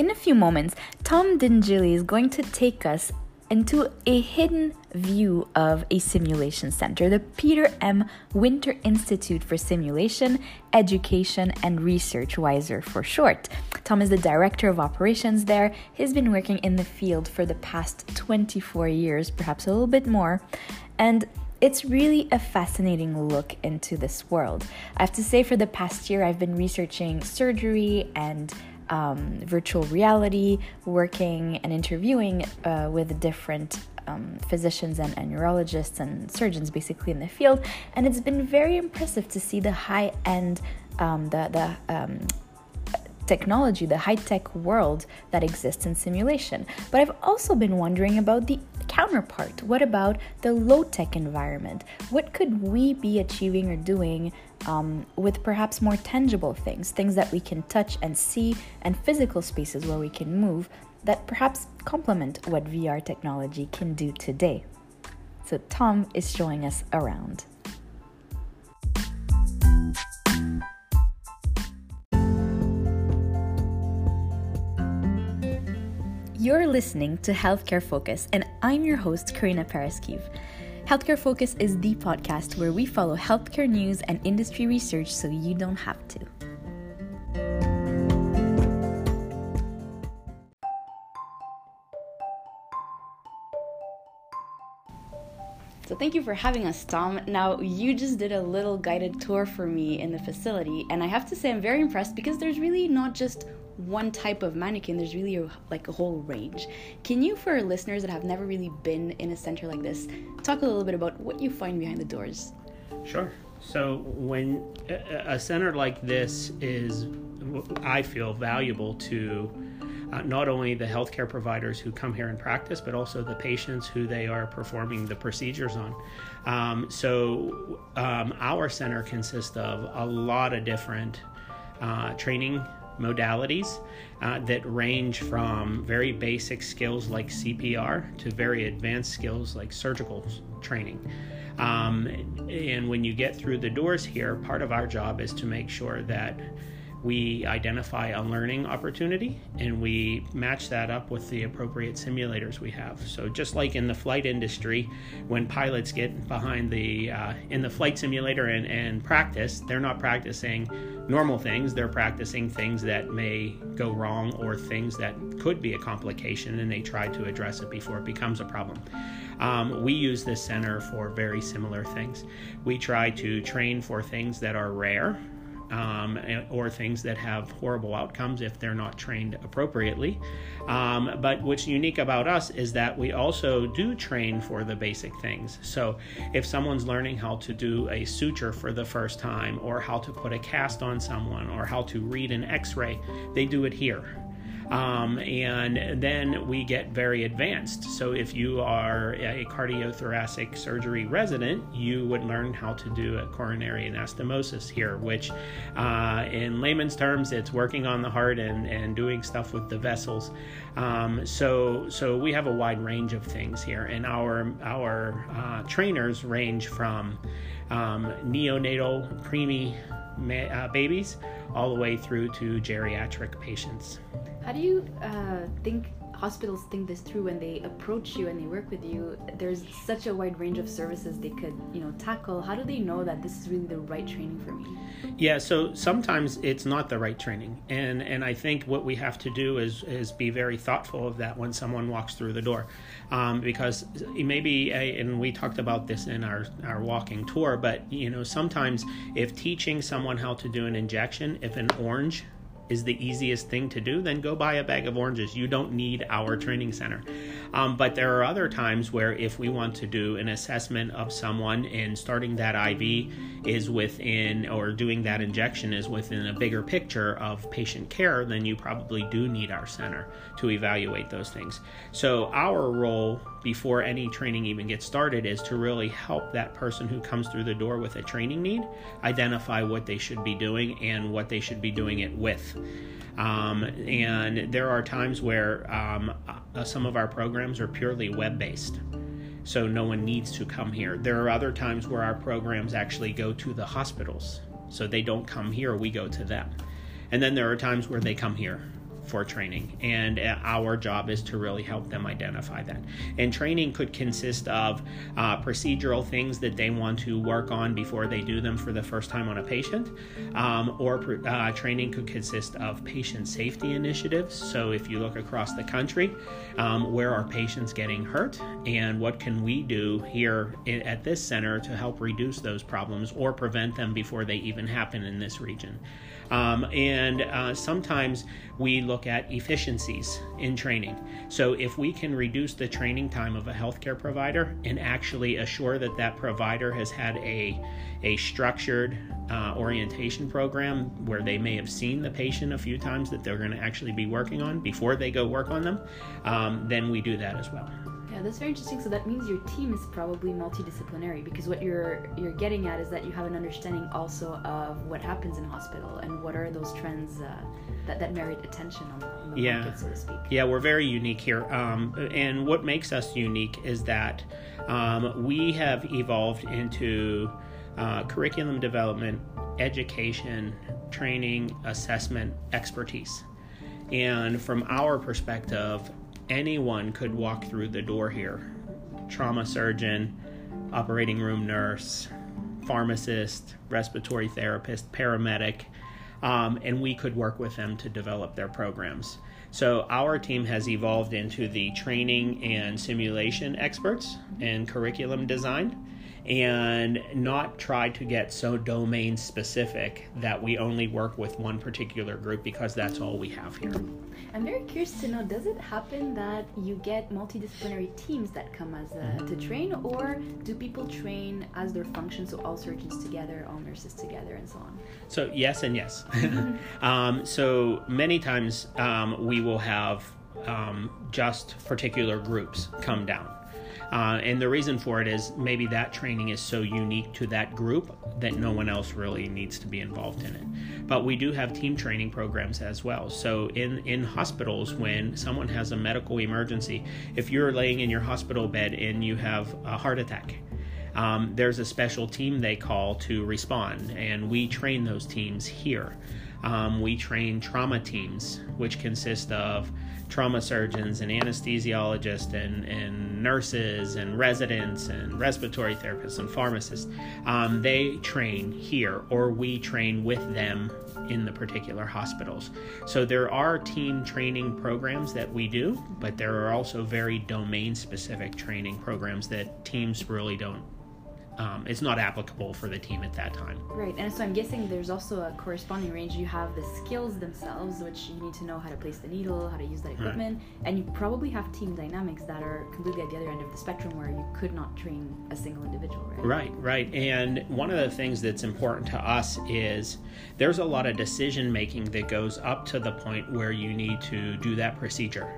In a few moments, Tom Dongilli is going to take us into a hidden view of a simulation center, the Peter M. Winter Institute for Simulation, Education, and Research, WISER for short. Tom is the director of operations there. He's been working in the field for the past 24 years, perhaps a little bit more. And it's really a fascinating look into this world. I have to say, for the past year, I've been researching surgery and um, virtual reality, working and interviewing uh, with different um, physicians and, and, neurologists and surgeons basically in the field. And it's been very impressive to see the high end, um, the, the um, technology, the high tech world that exists in simulation. But I've also been wondering about the counterpart. What about the low tech environment? What could we be achieving or doing um, with perhaps more tangible things, things that we can touch and see, and physical spaces where we can move that perhaps complement what VR technology can do today. So, Tom is showing us around. You're listening to Healthcare Focus, and I'm your host, Karina Paraskiv. Healthcare Focus is the podcast where we follow healthcare news and industry research so you don't have to. So, thank you for having us, Tom. Now, you just did a little guided tour for me in the facility, and I have to say, I'm very impressed because there's really not just one type of mannequin there's really a, like a whole range. Can you for listeners that have never really been in a center like this talk a little bit about what you find behind the doors? Sure. So when a center like this is i feel valuable to uh, not only the healthcare providers who come here and practice, but also the patients who they are performing the procedures on. Um, so, um, our center consists of a lot of different uh, training modalities uh, that range from very basic skills like CPR to very advanced skills like surgical training. Um, and when you get through the doors here, part of our job is to make sure that we identify a learning opportunity and we match that up with the appropriate simulators we have. So just like in the flight industry, when pilots get behind the uh, in the flight simulator and, and practice, they're not practicing normal things. They're practicing things that may go wrong or things that could be a complication, and they try to address it before it becomes a problem. Um, we use this center for very similar things. We try to train for things that are rare um, or things that have horrible outcomes if they're not trained appropriately. Um, but what's unique about us is that we also do train for the basic things. So if someone's learning how to do a suture for the first time, or how to put a cast on someone, or how to read an x ray, they do it here. Um, and then we get very advanced. So if you are a cardiothoracic surgery resident, you would learn how to do a coronary anastomosis here, which uh, in layman's terms, it's working on the heart and, and doing stuff with the vessels. Um, so, so we have a wide range of things here, and our our uh, trainers range from um, neonatal preemie uh, babies all the way through to geriatric patients. How do you uh, think hospitals think this through when they approach you and they work with you? There's such a wide range of services they could, you know, tackle. How do they know that this is really the right training for me? Yeah, so sometimes it's not the right training, and and I think what we have to do is is be very thoughtful of that when someone walks through the door, um, because maybe and we talked about this in our our walking tour, but you know sometimes if teaching someone how to do an injection, if an orange is the easiest thing to do, then go buy a bag of oranges. You don't need our training center. Um, but there are other times where if we want to do an assessment of someone and starting that IV is within, or doing that injection is within a bigger picture of patient care, then you probably do need our center to evaluate those things. So our role before any training even gets started is to really help that person who comes through the door with a training need identify what they should be doing and what they should be doing it with. Um, and there are times where um, uh, some of our programs are purely web based. So no one needs to come here. There are other times where our programs actually go to the hospitals. So they don't come here, we go to them. And then there are times where they come here for training, and uh, our job is to really help them identify that. And training could consist of uh, procedural things that they want to work on before they do them for the first time on a patient, um, or uh, training could consist of patient safety initiatives. So if you look across the country, um, where are patients getting hurt, and what can we do here at this center to help reduce those problems or prevent them before they even happen in this region? Um, and uh, sometimes we look at efficiencies in training. So, if we can reduce the training time of a healthcare provider and actually assure that that provider has had a, a structured uh, orientation program where they may have seen the patient a few times that they're going to actually be working on before they go work on them, um, then we do that as well. Yeah, that's very interesting. So that means your team is probably multidisciplinary because what you're you're getting at is that you have an understanding also of what happens in hospital and what are those trends uh, that, that merit attention on, the, on the yeah. market, so to speak. Yeah, we're very unique here, um, and what makes us unique is that um, we have evolved into uh, curriculum development, education, training, assessment, expertise. And from our perspective, anyone could walk through the door here trauma surgeon, operating room nurse, pharmacist, respiratory therapist, paramedic, um, and we could work with them to develop their programs. So, our team has evolved into the training and simulation experts and curriculum design and not try to get so domain specific that we only work with one particular group because that's all we have here. I'm very curious to know does it happen that you get multidisciplinary teams that come as a, to train, or do people train as their function, so all surgeons together, all nurses together, and so on? So, yes, and yes. um, so, many times um, we will have um, just particular groups come down. Uh, and the reason for it is maybe that training is so unique to that group that no one else really needs to be involved in it. But we do have team training programs as well. So in, in hospitals, when someone has a medical emergency, if you're laying in your hospital bed and you have a heart attack, um, there's a special team they call to respond, and we train those teams here. Um, we train trauma teams, which consist of trauma surgeons and anesthesiologists and, and nurses and residents and respiratory therapists and pharmacists. Um, they train here, or we train with them in the particular hospitals. So there are team training programs that we do, but there are also very domain specific training programs that teams really don't um, it's not applicable for the team at that time. Right, and so I'm guessing there's also a corresponding range. You have the skills themselves, which you need to know how to place the needle, how to use that equipment, right. and you probably have team dynamics that are completely at the other end of the spectrum where you could not train a single individual, right? Right, right. And one of the things that's important to us is there's a lot of decision making that goes up to the point where you need to do that procedure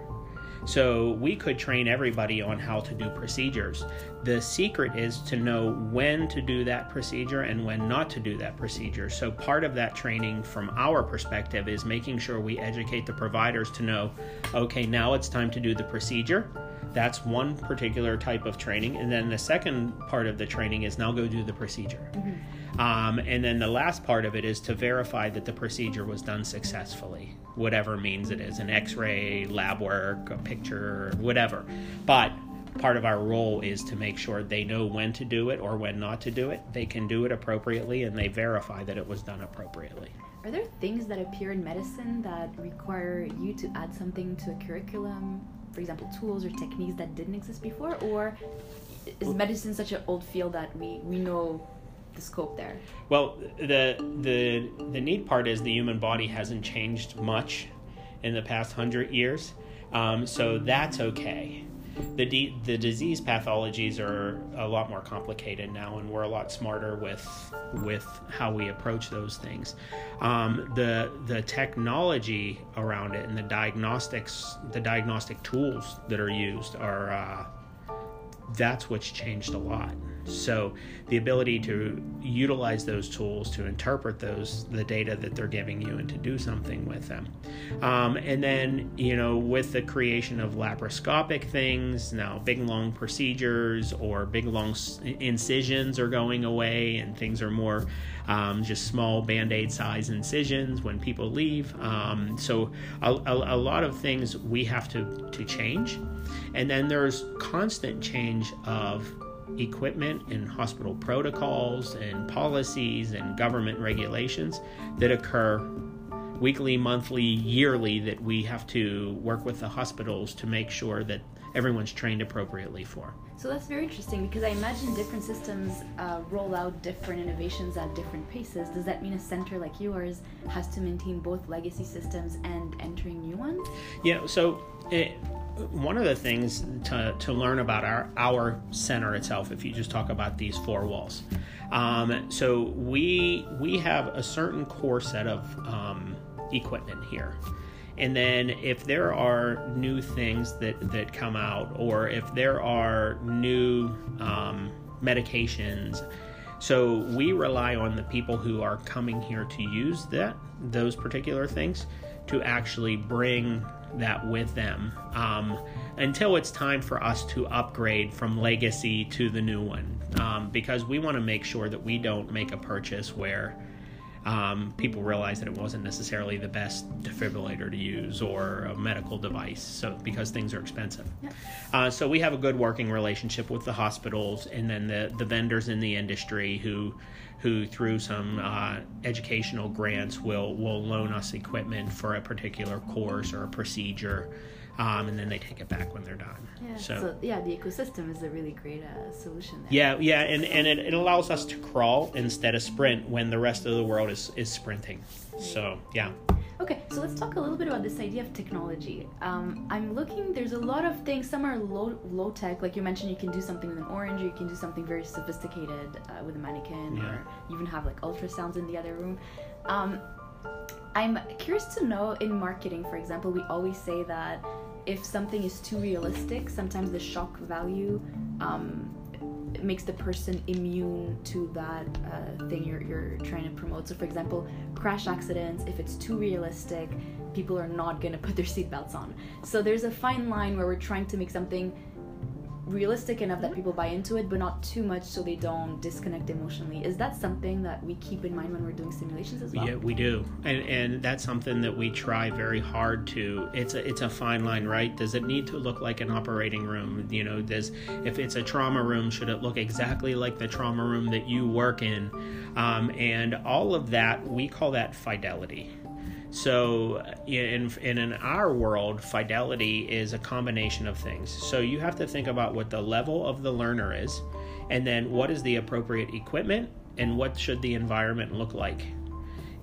so we could train everybody on how to do procedures. The secret is to know when to do that procedure and when not to do that procedure. So part of that training from our perspective is making sure we educate the providers to know okay, now it's time to do the procedure. That's one particular type of training. And then the second part of the training is now go do the procedure. Mm-hmm. Um, and then the last part of it is to verify that the procedure was done successfully whatever means it is an x ray, lab work, a picture, whatever. But part of our role is to make sure they know when to do it or when not to do it. They can do it appropriately and they verify that it was done appropriately. Are there things that appear in medicine that require you to add something to a curriculum? For example, tools or techniques that didn't exist before? Or is medicine such an old field that we, we know the scope there? Well, the the the neat part is the human body hasn't changed much in the past hundred years, um, so that's okay. The de- the disease pathologies are a lot more complicated now, and we're a lot smarter with with how we approach those things. Um, the the technology around it and the diagnostics, the diagnostic tools that are used are uh, that's what's changed a lot. So the ability to utilize those tools to interpret those the data that they're giving you and to do something with them. Um, and then you know with the creation of laparoscopic things now, big long procedures or big long incisions are going away, and things are more um, just small band aid size incisions when people leave. Um, so, a, a, a, lot of things we have to, to change. And then there's constant change of equipment and hospital protocols and policies and government regulations that occur weekly, monthly, yearly that we have to work with the hospitals to make sure that everyone's trained appropriately for. So that's very interesting because I imagine different systems uh, roll out different innovations at different paces. Does that mean a center like yours has to maintain both legacy systems and entering new ones? Yeah, so it, one of the things to, to learn about our, our center itself, if you just talk about these four walls, um, so we we have a certain core set of um, equipment here. And then if there are new things that, that come out, or if there are new um, medications, so we rely on the people who are coming here to use that those particular things to actually bring that with them um, until it's time for us to upgrade from legacy to the new one um, because we want to make sure that we don't make a purchase where um, people realize that it wasn't necessarily the best defibrillator to use or a medical device so because things are expensive yeah. uh, so we have a good working relationship with the hospitals and then the, the vendors in the industry who who through some uh, educational grants will will loan us equipment for a particular course or a procedure um, and then they take it back when they're done. Yeah. So, so yeah, the ecosystem is a really great uh, solution. There. Yeah, yeah, and and it, it allows us to crawl instead of sprint when the rest of the world is is sprinting. So yeah. Okay, so let's talk a little bit about this idea of technology. Um, I'm looking. There's a lot of things. Some are low low tech, like you mentioned. You can do something with an orange, or you can do something very sophisticated uh, with a mannequin, yeah. or even have like ultrasounds in the other room. Um, I'm curious to know in marketing, for example, we always say that if something is too realistic, sometimes the shock value um, makes the person immune to that uh, thing you're, you're trying to promote. So, for example, crash accidents, if it's too realistic, people are not going to put their seatbelts on. So, there's a fine line where we're trying to make something realistic enough that people buy into it, but not too much so they don't disconnect emotionally. Is that something that we keep in mind when we're doing simulations as well? Yeah, we do, and and that's something that we try very hard to. It's a it's a fine line, right? Does it need to look like an operating room? You know, does if it's a trauma room, should it look exactly like the trauma room that you work in? Um, and all of that, we call that fidelity so, in, in, in our world, fidelity is a combination of things. So, you have to think about what the level of the learner is, and then what is the appropriate equipment, and what should the environment look like.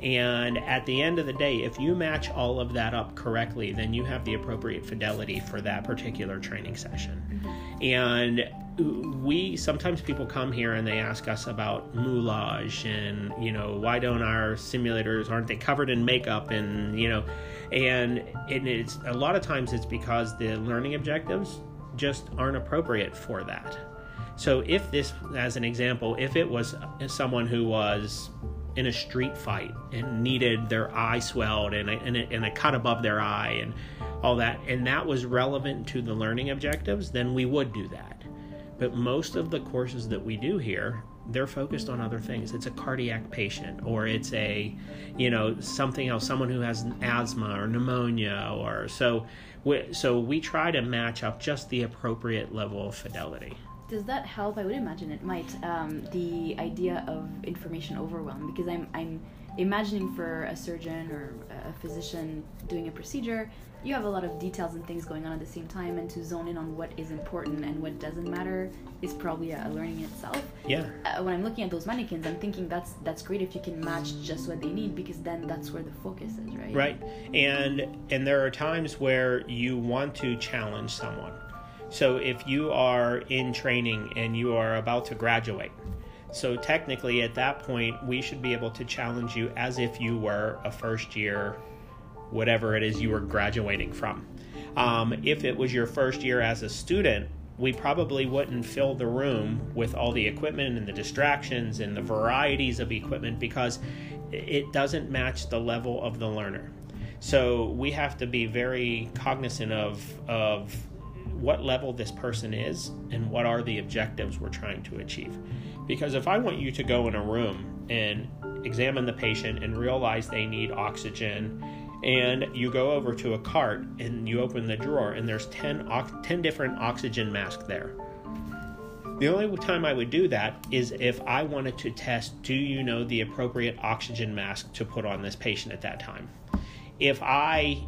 And at the end of the day, if you match all of that up correctly, then you have the appropriate fidelity for that particular training session. Mm-hmm. And we sometimes people come here and they ask us about moulage and you know why don't our simulators aren't they covered in makeup and you know and it's a lot of times it's because the learning objectives just aren't appropriate for that. So if this as an example if it was someone who was in a street fight and needed their eye swelled and a, and a, and a cut above their eye and all that and that was relevant to the learning objectives then we would do that but most of the courses that we do here, they're focused on other things. It's a cardiac patient, or it's a, you know, something else, someone who has asthma or pneumonia, or so. We, so we try to match up just the appropriate level of fidelity. Does that help? I would imagine it might. Um, the idea of information overwhelm, because I'm I'm imagining for a surgeon or a physician doing a procedure, you have a lot of details and things going on at the same time, and to zone in on what is important and what doesn't matter is probably a, learning in itself. Yeah. Uh, when I'm looking at those mannequins, I'm thinking that's that's great if you can match just what they need because then that's where the focus is, right? Right. And and there are times where you want to challenge someone. So if you are in training and you are about to graduate, so technically, at that point, we should be able to challenge you as if you were a first year, whatever it is you were graduating from. Um, if it was your first year as a student, we probably wouldn't fill the room with all the equipment and the distractions and the varieties of equipment because it doesn't match the level of the learner. So we have to be very cognizant of of what level this person is and what are the objectives we're trying to achieve. Because if I want you to go in a room and examine the patient and realize they need oxygen and you go over to a cart and you open the drawer and there's 10, 10 different oxygen masks there. The only time I would do that is if I wanted to test do you know the appropriate oxygen mask to put on this patient at that time. If I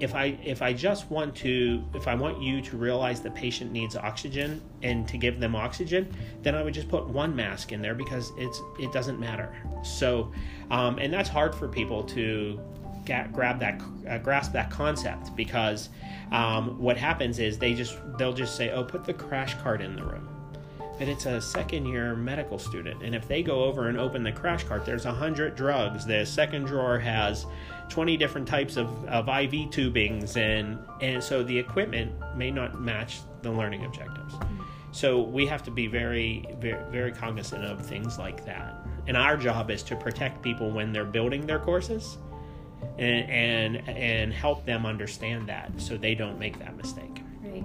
if I if I just want to if I want you to realize the patient needs oxygen and to give them oxygen, then I would just put one mask in there because it's it doesn't matter. So, um, and that's hard for people to get, grab that uh, grasp that concept because um, what happens is they just they'll just say, "Oh, put the crash cart in the room." But it's a second year medical student, and if they go over and open the crash cart, there's a hundred drugs. The second drawer has 20 different types of, of IV tubings, and and so the equipment may not match the learning objectives. So we have to be very, very, very cognizant of things like that. And our job is to protect people when they're building their courses and and and help them understand that so they don't make that mistake. Right.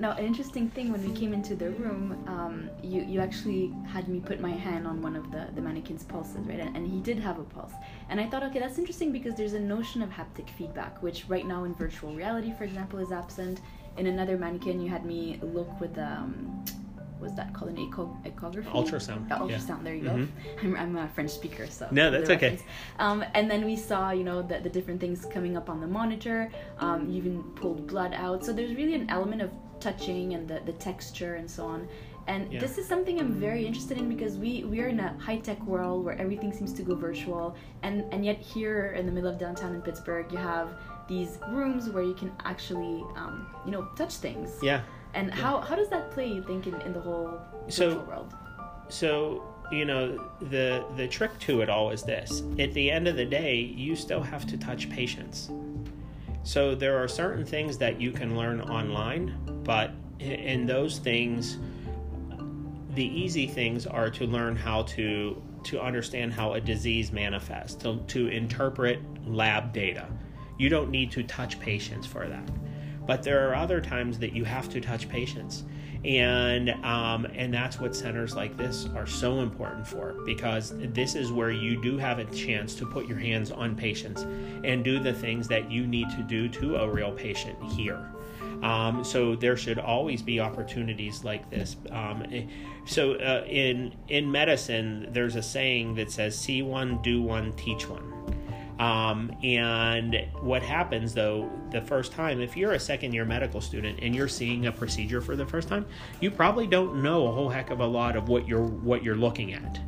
Now, an interesting thing when we came into the room, um, you you actually had me put my hand on one of the the mannequin's pulses, right? And, and he did have a pulse, and I thought, okay, that's interesting because there's a notion of haptic feedback, which right now in virtual reality, for example, is absent. In another mannequin, you had me look with um, was that called an echo, echography? Ultrasound. Uh, ultrasound. Yeah. There you mm-hmm. go. I'm, I'm, a French speaker, so no, that's okay. Um, and then we saw, you know, the, the different things coming up on the monitor. Um, you even pulled blood out. So there's really an element of touching and the, the texture and so on. And yeah. this is something I'm very interested in because we, we are in a high tech world where everything seems to go virtual, and, and yet here in the middle of downtown in Pittsburgh, you have these rooms where you can actually, um, you know, touch things. Yeah. And yeah. how, how does that play, you think, in, in the whole so, world? So, you know, the the trick to it all is this. At the end of the day, you still have to touch patients. So there are certain things that you can learn online, but in those things, the easy things are to learn how to to understand how a disease manifests, to, to interpret lab data. You don't need to touch patients for that. But there are other times that you have to touch patients. And um, and that's what centers like this are so important for because this is where you do have a chance to put your hands on patients and do the things that you need to do to a real patient here. Um, so there should always be opportunities like this. Um, so uh, in in medicine, there's a saying that says, "See one, do one, teach one." Um, and what happens though, the first time, if you're a second year medical student and you're seeing a procedure for the first time, you probably don't know a whole heck of a lot of what you're what you're looking at.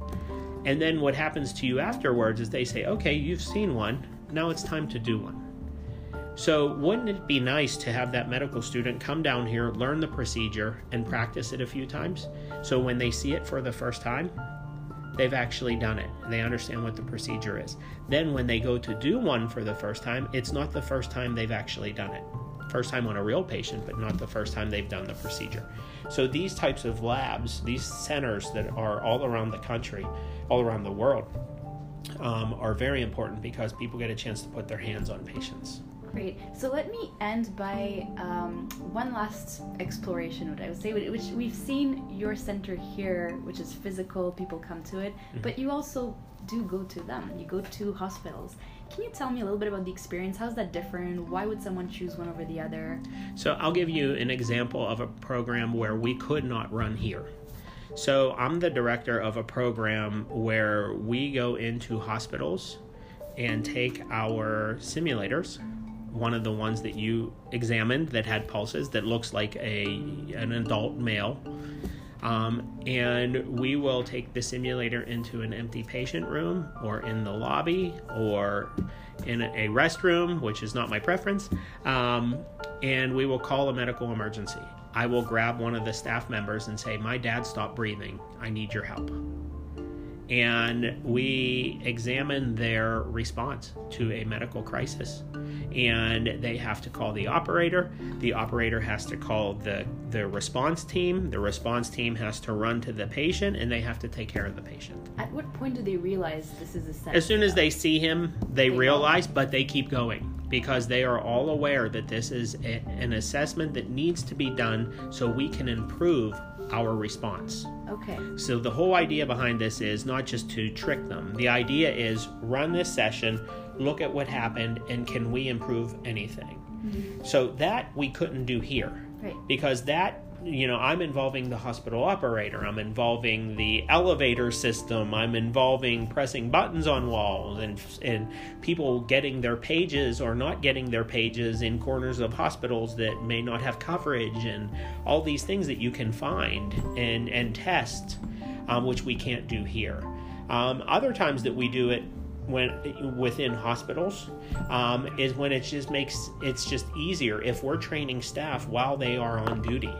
And then what happens to you afterwards is they say, okay, you've seen one, now it's time to do one. So, wouldn't it be nice to have that medical student come down here, learn the procedure, and practice it a few times? So, when they see it for the first time, they've actually done it. and They understand what the procedure is. Then when they go to do one for the first time, it's not the first time they've actually done it. First time on a real patient, but not the first time they've done the procedure. So these types of labs, these centers that are all around the country, all around the world, um, are very important because people get a chance to put their hands on patients. Great. So let me end by um, one last exploration, what I would say, which we've seen your center here, which is physical, people come to it, mm-hmm. but you also do go to them. You go to hospitals. Can you tell me a little bit about the experience? How's that different? Why would someone choose one over the other? So I'll give you an example of a program where we could not run here. So I'm the director of a program where we go into hospitals and take our simulators one of the ones that you examined that had pulses that looks like a an adult male. Um, and we will take the simulator into an empty patient room or in the lobby or in a restroom, which is not my preference. Um, and we will call a medical emergency. I will grab one of the staff members and say, My dad stopped breathing. I need your help and we examine their response to a medical crisis. And they have to call the operator. The operator has to call the, the response team. The response team has to run to the patient and they have to take care of the patient. At what point do they realize this is a session? As soon as they see him, they, they realize, but they keep going because they are all aware that this is a, an assessment that needs to be done so we can improve our response. Okay. So the whole idea behind this is not just to trick them. The idea is run this session, look at what happened, and can we improve anything? Mm-hmm. So that we couldn't do here. Right. Because that you know, I'm involving the hospital operator, I'm involving the elevator system, I'm involving pressing buttons on walls and and people getting their pages or not getting their pages in corners of hospitals that may not have coverage and all these things that you can find and and test, um, which we can't do here. Um, other times that we do it when within hospitals um, is when it just makes it's just easier if we're training staff while they are on duty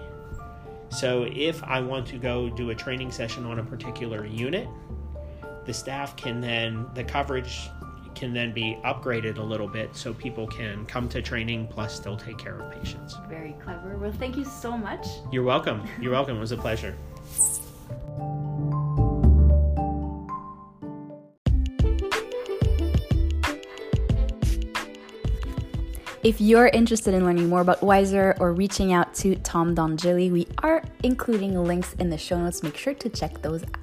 so if I want to go do a training session on a particular unit, the staff can then, the coverage can then be upgraded a little bit so people can come to training plus still take care of patients. Very clever. Well, thank you so much. You're welcome. You're welcome. It was a pleasure. If you're interested in learning more about WISER or reaching out to Tom Dongilli, we are including links in the show notes. Make sure to check those out.